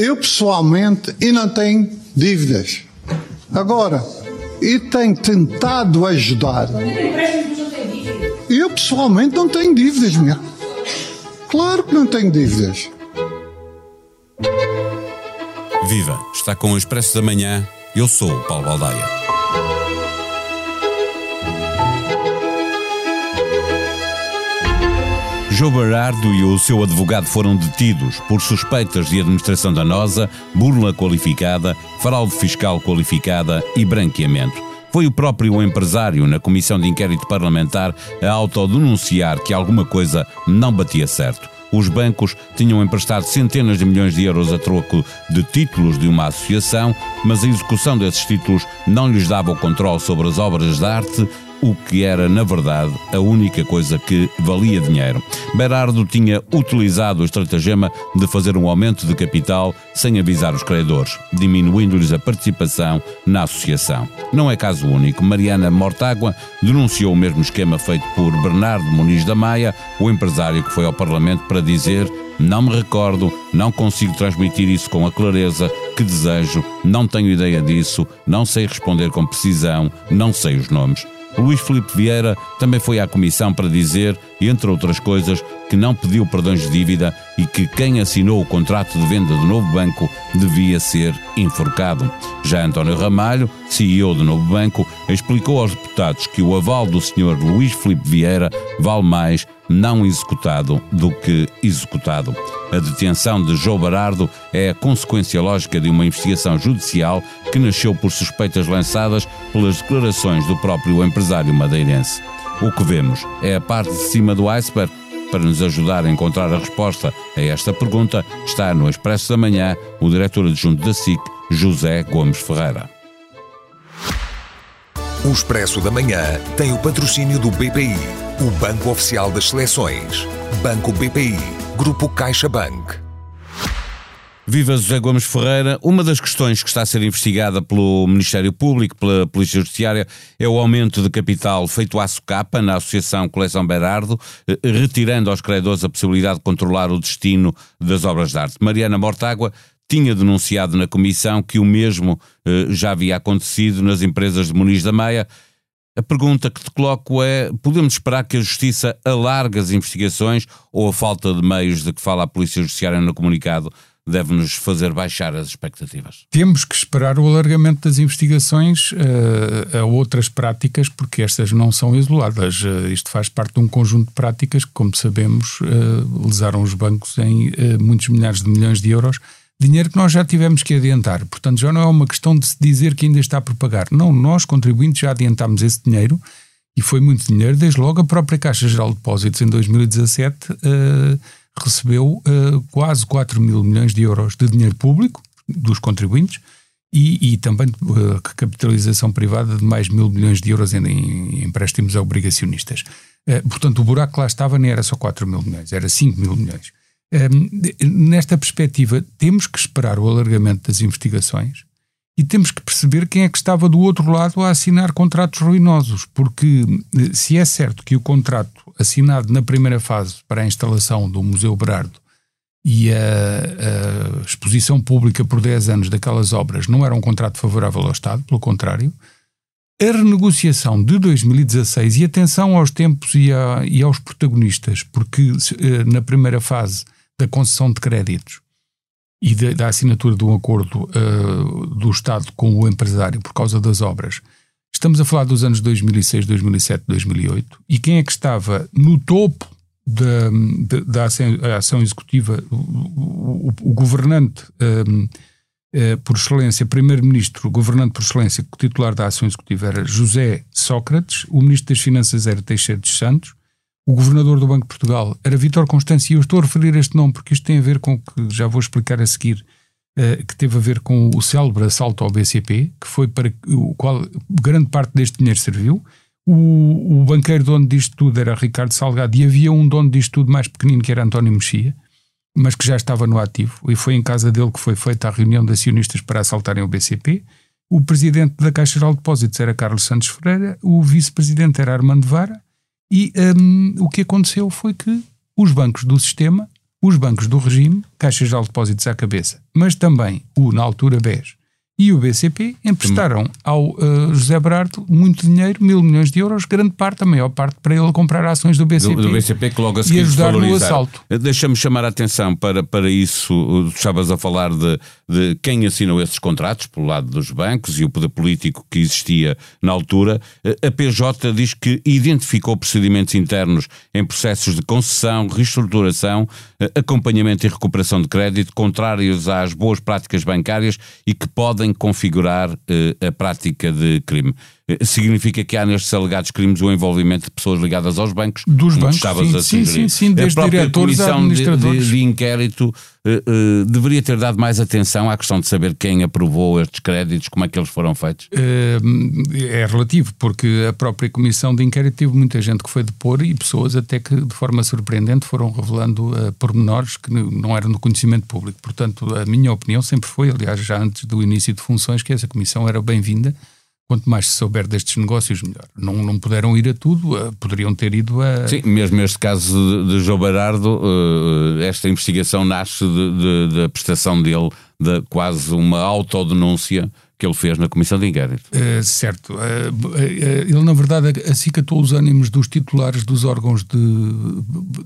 Eu pessoalmente e não tenho dívidas. Agora, e tenho tentado ajudar. Eu pessoalmente não tenho dívidas, minha. Claro que não tenho dívidas. Viva! Está com o Expresso da Manhã. Eu sou o Paulo Baldaia. João Berardo e o seu advogado foram detidos por suspeitas de administração danosa, burla qualificada, fraude fiscal qualificada e branqueamento. Foi o próprio empresário, na comissão de inquérito parlamentar, a autodenunciar que alguma coisa não batia certo. Os bancos tinham emprestado centenas de milhões de euros a troco de títulos de uma associação, mas a execução desses títulos não lhes dava o controle sobre as obras de arte o que era, na verdade, a única coisa que valia dinheiro. Berardo tinha utilizado o estratagema de fazer um aumento de capital sem avisar os credores, diminuindo-lhes a participação na associação. Não é caso único. Mariana Mortágua denunciou o mesmo esquema feito por Bernardo Muniz da Maia, o empresário que foi ao Parlamento para dizer não me recordo, não consigo transmitir isso com a clareza que desejo, não tenho ideia disso, não sei responder com precisão, não sei os nomes. Luís Filipe Vieira também foi à comissão para dizer, entre outras coisas, que não pediu perdões de dívida e que quem assinou o contrato de venda do novo banco devia ser enforcado. Já António Ramalho, CEO do novo banco, explicou aos deputados que o aval do Sr. Luís Filipe Vieira vale mais não executado do que executado. A detenção de João Barardo é a consequência lógica de uma investigação judicial que nasceu por suspeitas lançadas pelas declarações do próprio empresário madeirense. O que vemos é a parte de cima do iceberg. Para nos ajudar a encontrar a resposta a esta pergunta, está no Expresso da Manhã o diretor adjunto da SIC, José Gomes Ferreira. O Expresso da Manhã tem o patrocínio do BPI, o Banco Oficial das Seleções. Banco BPI, Grupo CaixaBank. Viva José Gomes Ferreira. Uma das questões que está a ser investigada pelo Ministério Público, pela Polícia Judiciária, é o aumento de capital feito à SOCAPA, na Associação Coleção Berardo, eh, retirando aos credores a possibilidade de controlar o destino das obras de arte. Mariana Mortágua tinha denunciado na Comissão que o mesmo eh, já havia acontecido nas empresas de Muniz da Meia. A pergunta que te coloco é: podemos esperar que a Justiça alargue as investigações ou a falta de meios de que fala a Polícia Judiciária no comunicado deve-nos fazer baixar as expectativas? Temos que esperar o alargamento das investigações uh, a outras práticas, porque estas não são isoladas. Uh, isto faz parte de um conjunto de práticas que, como sabemos, uh, lesaram os bancos em muitos milhares de milhões de euros dinheiro que nós já tivemos que adiantar. Portanto, já não é uma questão de se dizer que ainda está por pagar. Não, nós, contribuintes, já adiantámos esse dinheiro e foi muito dinheiro. Desde logo, a própria Caixa Geral de Depósitos, em 2017, uh, recebeu uh, quase 4 mil milhões de euros de dinheiro público dos contribuintes e, e também uh, capitalização privada de mais mil milhões de euros em, em empréstimos a obrigacionistas. Portanto, o buraco que lá estava nem era só 4 mil milhões, era 5 mil milhões. Um, nesta perspectiva, temos que esperar o alargamento das investigações e temos que perceber quem é que estava do outro lado a assinar contratos ruinosos, porque eh, se é certo que o contrato assinado na primeira fase para a instalação do Museu Berardo e a, a exposição pública por 10 anos daquelas obras não era um contrato favorável ao Estado, pelo contrário, a renegociação de 2016, e atenção aos tempos e, a, e aos protagonistas, porque eh, na primeira fase da concessão de créditos e da assinatura de um acordo uh, do Estado com o empresário por causa das obras. Estamos a falar dos anos 2006, 2007, 2008. E quem é que estava no topo da, da, da ação, executiva? O, o, o governante um, uh, eh, por excelência, primeiro-ministro, governante por excelência, titular da ação executiva era José Sócrates, o ministro das Finanças era Teixeira dos Santos, o governador do Banco de Portugal era Vítor Constâncio, e eu estou a referir este nome porque isto tem a ver com o que já vou explicar a seguir, uh, que teve a ver com o célebre assalto ao BCP, que foi para o qual grande parte deste dinheiro serviu. O, o banqueiro dono disto tudo era Ricardo Salgado e havia um dono disto tudo mais pequenino que era António Mexia, mas que já estava no ativo, e foi em casa dele que foi feita a reunião de acionistas para assaltarem o BCP. O presidente da Caixa Geral de Depósitos era Carlos Santos Ferreira, o vice-presidente era Armando Vara, e um, o que aconteceu foi que os bancos do sistema os bancos do regime, caixas de depósitos à cabeça, mas também o, na altura, BES e o BCP emprestaram ao uh, José Berardo muito dinheiro, mil milhões de euros, grande parte, a maior parte, para ele comprar ações do BCP. Do, do BCP que logo a seguir e ajudar no assalto. Eh, deixa-me chamar a atenção para, para isso. Estavas a falar de, de quem assinou esses contratos, pelo lado dos bancos e o poder político que existia na altura. Eh, a PJ diz que identificou procedimentos internos em processos de concessão, reestruturação, acompanhamento e recuperação de crédito contrários às boas práticas bancárias e que podem configurar uh, a prática de crime. Uh, significa que há nestes alegados crimes o envolvimento de pessoas ligadas aos bancos? Dos bancos, sim, sim, sim, sim, desde a própria comissão de, de, de, inquérito uh, deveria ter dado mais atenção à questão de saber quem aprovou estes créditos, como é que eles foram feitos? é relativo, porque a própria comissão de inquérito teve muita gente que foi depor e pessoas até que de forma surpreendente foram revelando pormenores que não eram do conhecimento público. Portanto, a minha opinião sempre foi, aliás, já antes do início de funções que essa comissão era bem-vinda. Quanto mais se souber destes negócios, melhor. Não, não puderam ir a tudo, uh, poderiam ter ido a. Sim, mesmo neste caso de, de João Barardo, uh, esta investigação nasce da prestação dele de quase uma autodenúncia que ele fez na Comissão de Inquérito. Uh, certo. ele, na verdade, acicatou os ânimos dos titulares dos órgãos de,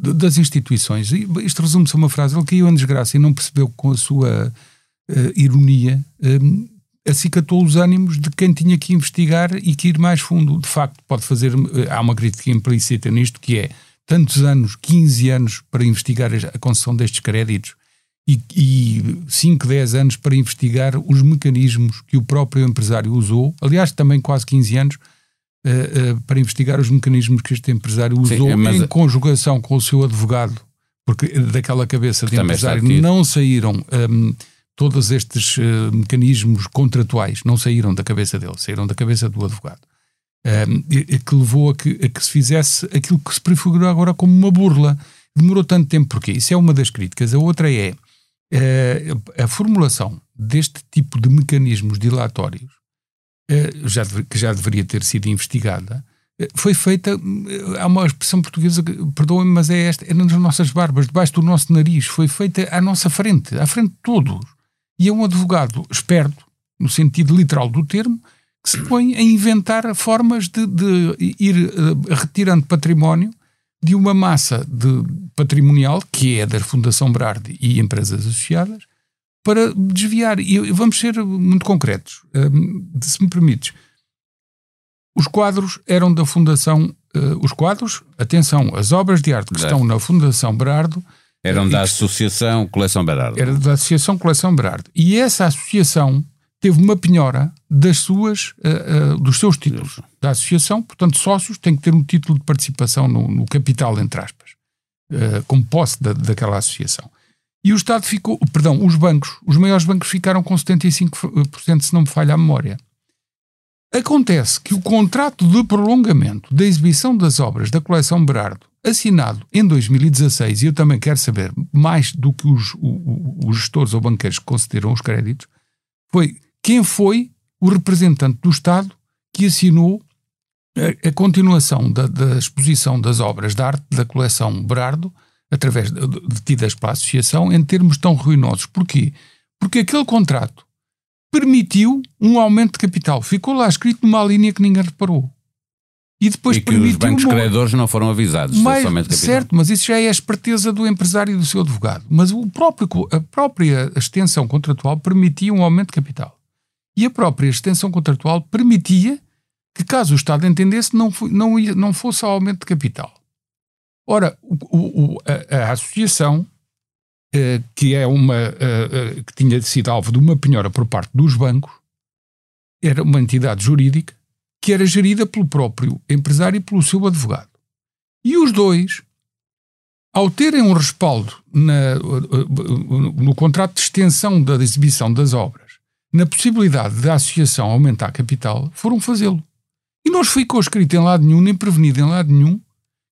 de das instituições. Isto resume-se a uma frase: ele caiu em desgraça e não percebeu com a sua uh, ironia, um, acicatou os ânimos de quem tinha que investigar e que ir mais fundo. De facto, pode fazer. Eh, há uma crítica implícita nisto que é tantos anos, 15 anos, para investigar a concessão destes créditos e, e 5, 10 anos para investigar os mecanismos que o próprio empresário usou, aliás, também quase 15 anos. Uh, uh, para investigar os mecanismos que este empresário usou Sim, mas... em conjugação com o seu advogado, porque daquela cabeça de empresário não saíram um, todos estes uh, mecanismos contratuais não saíram da cabeça dele, saíram da cabeça do advogado. Uh, e, que levou a que, a que, se fizesse aquilo que se prefigurou agora como uma burla. Demorou tanto tempo porque isso é uma das críticas. A outra é uh, a formulação deste tipo de mecanismos dilatórios, já, que já deveria ter sido investigada, foi feita, há uma expressão portuguesa, perdoem-me, mas é esta, é nas nossas barbas, debaixo do nosso nariz, foi feita à nossa frente, à frente de todos. E é um advogado esperto, no sentido literal do termo, que se põe a inventar formas de, de ir uh, retirando património de uma massa de patrimonial, que é da Fundação Brard e empresas associadas, para desviar. E vamos ser muito concretos, uh, se me permites. Os quadros eram da Fundação. Uh, os quadros, atenção, as obras de arte que estão na Fundação Brardo eram da Associação Coleção Berardo. Era da Associação Coleção Berardo. E essa associação teve uma penhora das suas, uh, uh, dos seus títulos da associação, portanto, sócios têm que ter um título de participação no, no capital, entre aspas, uh, como posse da, daquela associação. E o Estado ficou, perdão, os bancos, os maiores bancos ficaram com 75%, se não me falha a memória. Acontece que o contrato de prolongamento da exibição das obras da coleção Berardo assinado em 2016, e eu também quero saber mais do que os, os, gestores ou banqueiros que concederam os créditos, foi quem foi o representante do Estado que assinou a, a continuação da, da, exposição das obras de arte da coleção Berardo, através de, de tidas pela associação, em termos tão ruinosos. Porquê? Porque aquele contrato permitiu um aumento de capital. Ficou lá escrito numa linha que ninguém reparou. E depois e que os bancos uma... credores não foram avisados. Mas, certo, mas isso já é a esperteza do empresário e do seu advogado. Mas o próprio, a própria extensão contratual permitia um aumento de capital. E a própria extensão contratual permitia que, caso o Estado entendesse, não, não, não fosse aumento de capital. Ora, o, o, a, a, associação, que é uma eh, eh, que tinha sido alvo de uma penhora por parte dos bancos, era uma entidade jurídica que era gerida pelo próprio empresário e pelo seu advogado. E os dois, ao terem um respaldo na, no contrato de extensão da exibição das obras, na possibilidade da associação aumentar capital, foram fazê-lo. E não ficou escrito em lado nenhum, nem prevenido em lado nenhum,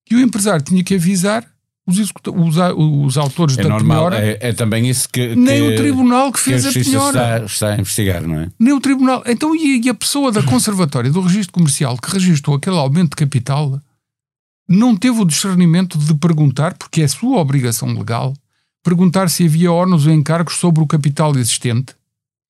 que o empresário tinha que avisar os, os, os autores é da normal, penhora. É, é, também isso que, nem o tribunal que fez que a, a penhora. Está, está, a investigar, não é? Nem o tribunal. Então, e, e a pessoa da conservatória do registro comercial que registrou aquele aumento de capital não teve o discernimento de perguntar, porque é sua obrigação legal, perguntar se havia órgãos ou encargos sobre o capital existente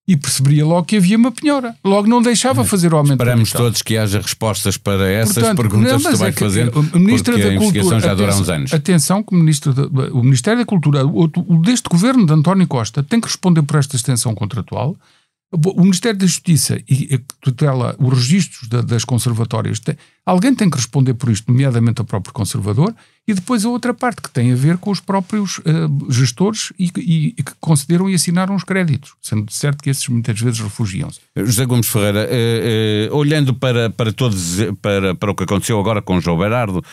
e perceberia logo que havia uma penhora. Logo não deixava fazer o aumento Esperamos todos que haja respostas para essas Portanto, perguntas não, que tu vais é fazer, o Ministro da a Cultura, já dura uns anos. Atenção que o, Ministro da, o Ministério da Cultura, o, o, deste governo de António Costa, tem que responder por esta extensão contratual. O Ministério da Justiça e tutela os registros das conservatórias, tem, alguém tem que responder por isto, nomeadamente o próprio conservador, e depois a outra parte que tem a ver com os próprios uh, gestores e, e, e, que concederam e assinaram os créditos, sendo certo que esses muitas vezes refugiam-se. José Gomes Ferreira, uh, uh, olhando para, para, todos, para, para o que aconteceu agora com João Berardo,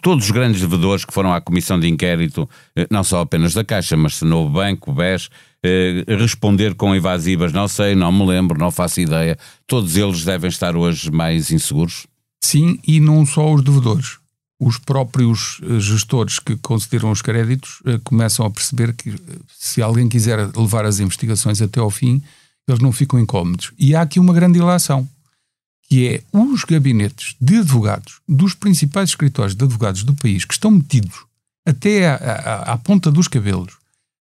todos os grandes devedores que foram à comissão de inquérito, não só apenas da Caixa, mas Novo Banco, BES, responder com evasivas, não sei, não me lembro, não faço ideia, todos eles devem estar hoje mais inseguros? Sim, e não só os devedores os próprios eh, gestores que concederam os créditos eh, começam a perceber que eh, se alguém quiser levar as investigações até ao fim, eles não ficam incómodos. E há aqui uma grande ilação, que é os gabinetes de advogados dos principais escritórios de advogados do país que estão metidos até à, à, à ponta dos cabelos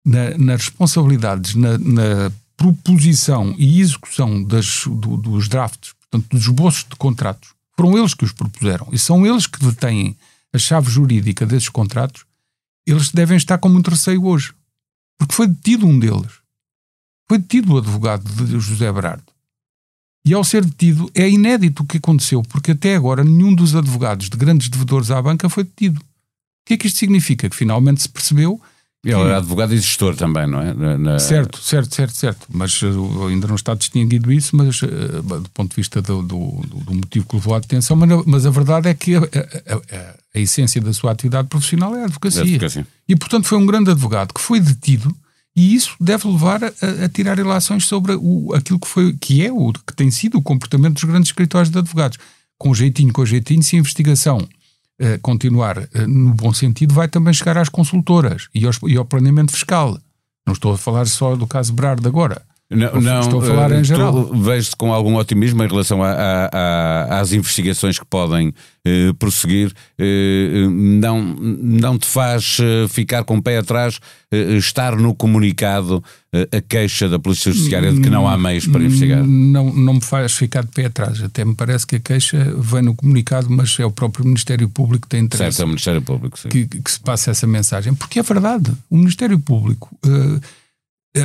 na, nas responsabilidades, na, na, proposição e execução das, do, dos drafts, portanto, dos esboços de contratos, foram eles que os propuseram e são eles que detêm a chave jurídica desses contratos. Eles devem estar com muito receio hoje. Porque foi detido um deles. Foi detido o advogado de José Berardo. E ao ser detido, é inédito o que aconteceu, porque até agora nenhum dos advogados de grandes devedores à banca foi detido. O que é que isto significa? Que finalmente se percebeu ele era advogado e gestor também, não é? Na... Certo, certo, certo, certo. Mas uh, ainda não está distinguido isso, mas uh, do ponto de vista do, do, do, motivo que levou à detenção, mas, mas a verdade é que a, a, a, a, essência da sua atividade profissional é a advocacia. advocacia. E, portanto, foi um grande advogado que foi detido e isso deve levar a, a tirar relações sobre o, aquilo que, foi, que é o que tem sido o comportamento dos grandes escritórios de advogados. Com jeitinho, com jeitinho, se a investigação eh, continuar uh, no bom sentido, vai também chegar às consultoras e, e ao planeamento fiscal. Não estou a falar só do caso Brard agora. Não, não, estou a falar em geral. Vejo-se com algum otimismo em relação a, a, a, às investigações que podem eh, prosseguir. Eh, não, não te faz eh, ficar com o pé atrás eh, estar no comunicado eh, a queixa da Polícia Judiciária de que não há meios para investigar? Não, não me faz ficar de pé atrás. Até me parece que a queixa vem no comunicado, mas é o próprio Ministério Público que tem interesse. Certo, é o Ministério Público, sim. Que, que se passe essa mensagem. Porque é verdade. O Ministério Público uh, eh,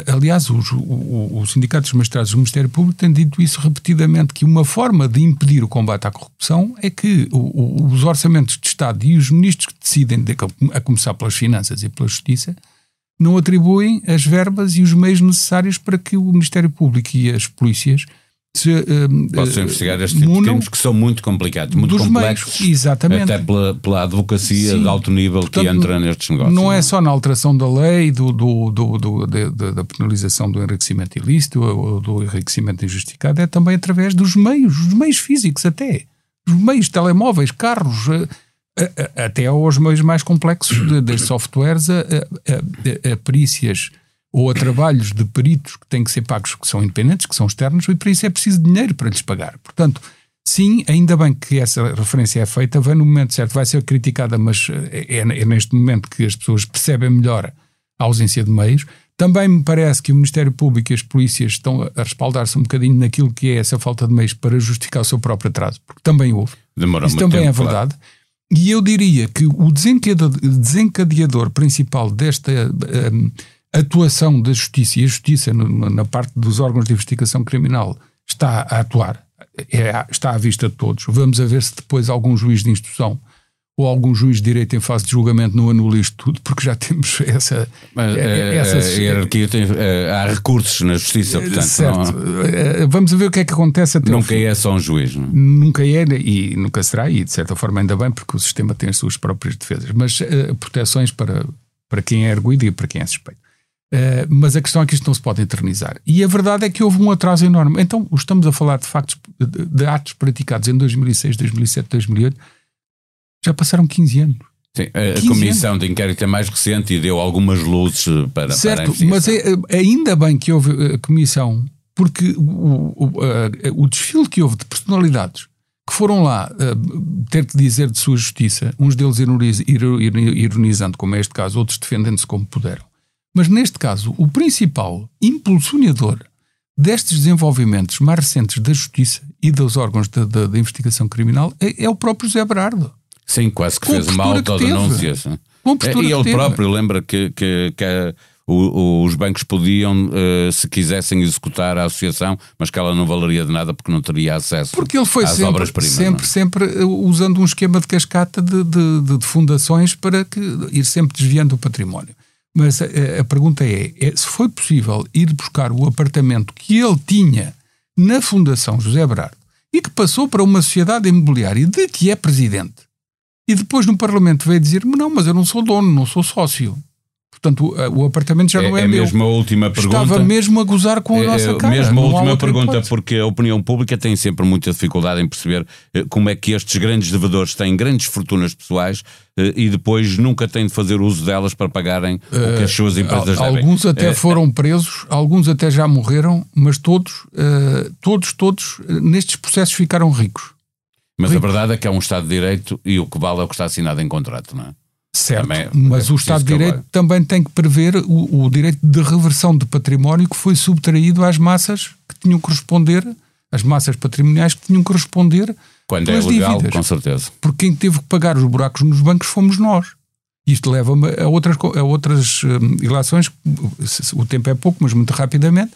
aliás, os, o, o Sindicato dos Magistrados do Ministério Público tem dito isso repetidamente, que uma forma de impedir o combate à corrupção é que o, os orçamentos de Estado e os ministros que decidem, de, a começar pelas finanças e pela justiça, não atribuem as verbas e os meios necessários para que o Ministério Público e as polícias se, uh, Posso investigar estes tipos de que são muito complicados, muito complexos, meios, exatamente. até pela, pela advocacia Sim. de alto nível Portanto, que entra nestes negócios. Não é só na alteração da lei, do, do, do, do de, de, da penalização do enriquecimento ilícito ou do enriquecimento injustificado, é também através dos meios, os meios físicos até, os meios telemóveis, carros, até aos meios mais complexos, desde softwares a, a, a, a perícias ou a trabalhos de peritos que têm que ser pagos, que são independentes, que são externos, e para isso é preciso dinheiro para lhes pagar. Portanto, sim, ainda bem que essa referência é feita, vem no momento certo, vai ser criticada, mas eh, é, é neste momento que as pessoas percebem melhor a ausência de meios. Também me parece que o Ministério Público e as polícias estão a respaldar-se um bocadinho naquilo que é essa falta de meios para justificar o seu próprio atraso, porque também houve. Demora Isso também tempo, é verdade. Claro. E eu diria que o desencadeador, desencadeador principal desta um, eh, atuação da justiça e a justiça na parte dos órgãos de investigação criminal está a atuar, é, está à vista de todos. Vamos a ver se depois algum juiz de instrução ou algum juiz de direito em fase de julgamento não anula isto tudo, porque já temos essa. Mas, é, essas, a hierarquia tem, é, há recursos na justiça, portanto. Certo. Não, Vamos ver o que é que acontece até Nunca é só um juiz, não? Nunca é e nunca será, e de certa forma ainda bem, porque o sistema tem as suas próprias defesas, mas uh, proteções para, para quem é arguído e para quem é suspeito. Uh, mas a questão é que isto não se pode eternizar. E a verdade é que houve um atraso enorme. Então, estamos a falar de factos, de, de atos praticados em 2006, 2007, 2008, já passaram 15 anos. Sim, a comissão anos. de inquérito é mais recente e deu algumas luzes para, certo, para a mas é, ainda bem que houve a comissão, porque o, o, o desfile que houve de personalidades que foram lá uh, ter que dizer de sua justiça, uns deles ironizando, como é este caso, outros defendendo-se como puderam. Mas neste caso, o principal impulsionador destes desenvolvimentos mais recentes da justiça e dos órgãos da investigação criminal é, é, o próprio José Berardo. Sim, quase que fez uma autodenúncia. É, e ele próprio lembra que, que, que o, os bancos podiam, uh, se quisessem, executar a associação, mas que ela não valeria de nada porque não teria acesso porque ele foi às sempre, obras-primas. Sempre, não? sempre eh, usando um esquema de cascata de, de, de, de, fundações para que, ir sempre desviando o património. Mas a, a pergunta é, é, se foi possível ir buscar o apartamento que ele tinha na Fundação José Berardo e que passou para uma sociedade imobiliária de que é presidente e depois no Parlamento veio dizer-me não, mas eu não sou dono, não sou sócio. Portanto, o, o apartamento já é, não é, é meu. mesmo a última pergunta. Estava mesmo a gozar com a é, nossa cara. Mesmo a última pergunta, hipótese. porque a opinião pública tem sempre muita dificuldade em perceber eh, como é que estes grandes devedores têm grandes fortunas pessoais eh, e depois nunca têm de fazer uso delas para pagarem uh, o que as suas empresas uh, devem. Alguns até uh, foram presos, alguns até já morreram, mas todos, todos, todos nestes processos ficaram ricos. Mas a verdade é que é um Estado de Direito e o que vale é o que está assinado em contrato, não é? Certo, também, mas é o Estado de Direito também tem que prever o, o, direito de reversão de património que foi subtraído às massas que tinham que responder, as massas patrimoniais que tinham que responder quando é legal, dívidas. com certeza. Porque quem teve que pagar os buracos nos bancos fomos nós. Isto leva-me a outras, a outras um, ilações, o tempo é pouco, mas muito rapidamente.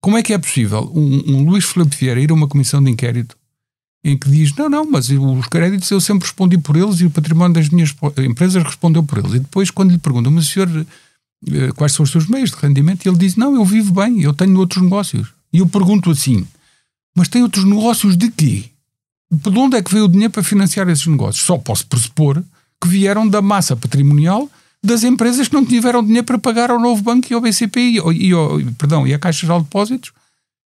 Como é que é possível um, um Luís Filipe Vieira ir a uma comissão de inquérito em que diz: não, não, mas os créditos eu sempre respondi por eles e o património das minhas empresas respondeu por eles. E depois, quando lhe perguntam, mas senhor, eh, quais são os seus meios de rendimento? Ele diz: não, eu vivo bem, eu tenho outros negócios. E eu pergunto assim: mas tem outros negócios de quê? De onde é que veio o dinheiro para financiar esses negócios? Só posso pressupor que vieram da massa patrimonial das empresas que não tiveram dinheiro para pagar ao novo banco e ao BCP e, e, perdão, e à Caixa Geral de Depósitos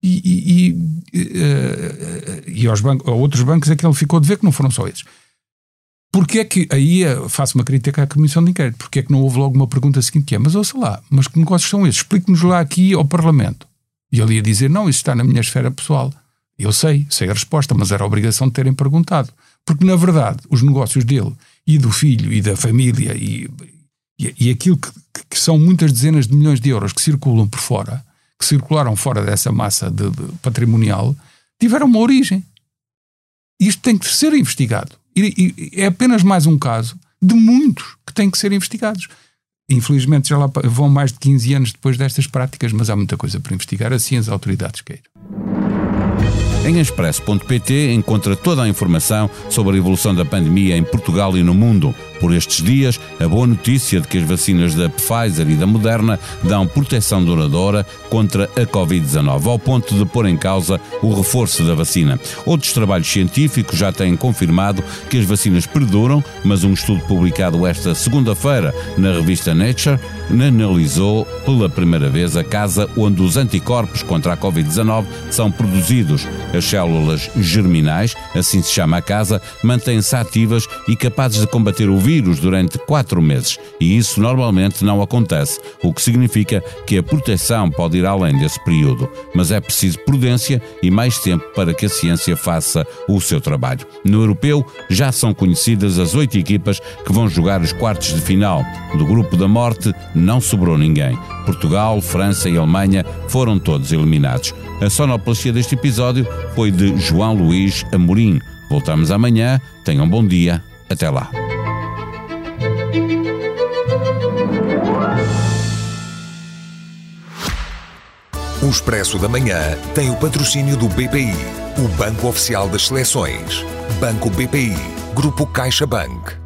e, e, e, e aos bancos, a outros bancos é que ele ficou de ver que não foram só esses. Porque é que, aí eh, faço uma crítica à Comissão de Inquérito, porque é que não houve logo uma pergunta seguinte que é, mas ouça lá, mas que negócios são esses? Explique-nos lá aqui ao Parlamento. E ele ia dizer, não, isso está na minha esfera pessoal. Eu sei, sei a resposta, mas era obrigação de terem perguntado. Porque, na verdade, os negócios dele e do filho e da família e, e, e aquilo que, que, são muitas dezenas de milhões de euros que circulam por fora, que circularam fora dessa massa de, de patrimonial tiveram uma origem. Isto tem que ser investigado. E, e, é apenas mais um caso de muitos que têm que ser investigados. Infelizmente já lá vão mais de 15 anos depois destas práticas, mas há muita coisa para investigar, assim as autoridades queiram. Em expresso.pt encontra toda a informação sobre a evolução da pandemia em Portugal e no mundo. Por estes dias, a boa notícia de que as vacinas da Pfizer e da Moderna dão proteção duradoura contra a Covid-19, ao ponto de pôr em causa o reforço da vacina. Outros trabalhos científicos já têm confirmado que as vacinas perduram, mas um estudo publicado esta segunda-feira na revista Nature analisou pela primeira vez a casa onde os anticorpos contra a Covid-19 são produzidos. As células germinais, assim se chama a casa, mantêm-se ativas e capazes de combater o vírus durante quatro meses. E isso normalmente não acontece, o que significa que a proteção pode ir além desse período. Mas é preciso prudência e mais tempo para que a ciência faça o seu trabalho. No europeu já são conhecidas as oito equipas que vão jogar os quartos de final. Do grupo da morte não sobrou ninguém. Portugal, França e Alemanha foram todos eliminados. A sonoplastia deste episódio foi de João Luís Amorim. Voltamos amanhã. Tenham um bom dia. Até lá. O Expresso da Manhã tem o patrocínio do BPI, o Banco Oficial das Seleções. Banco BPI, Grupo CaixaBank.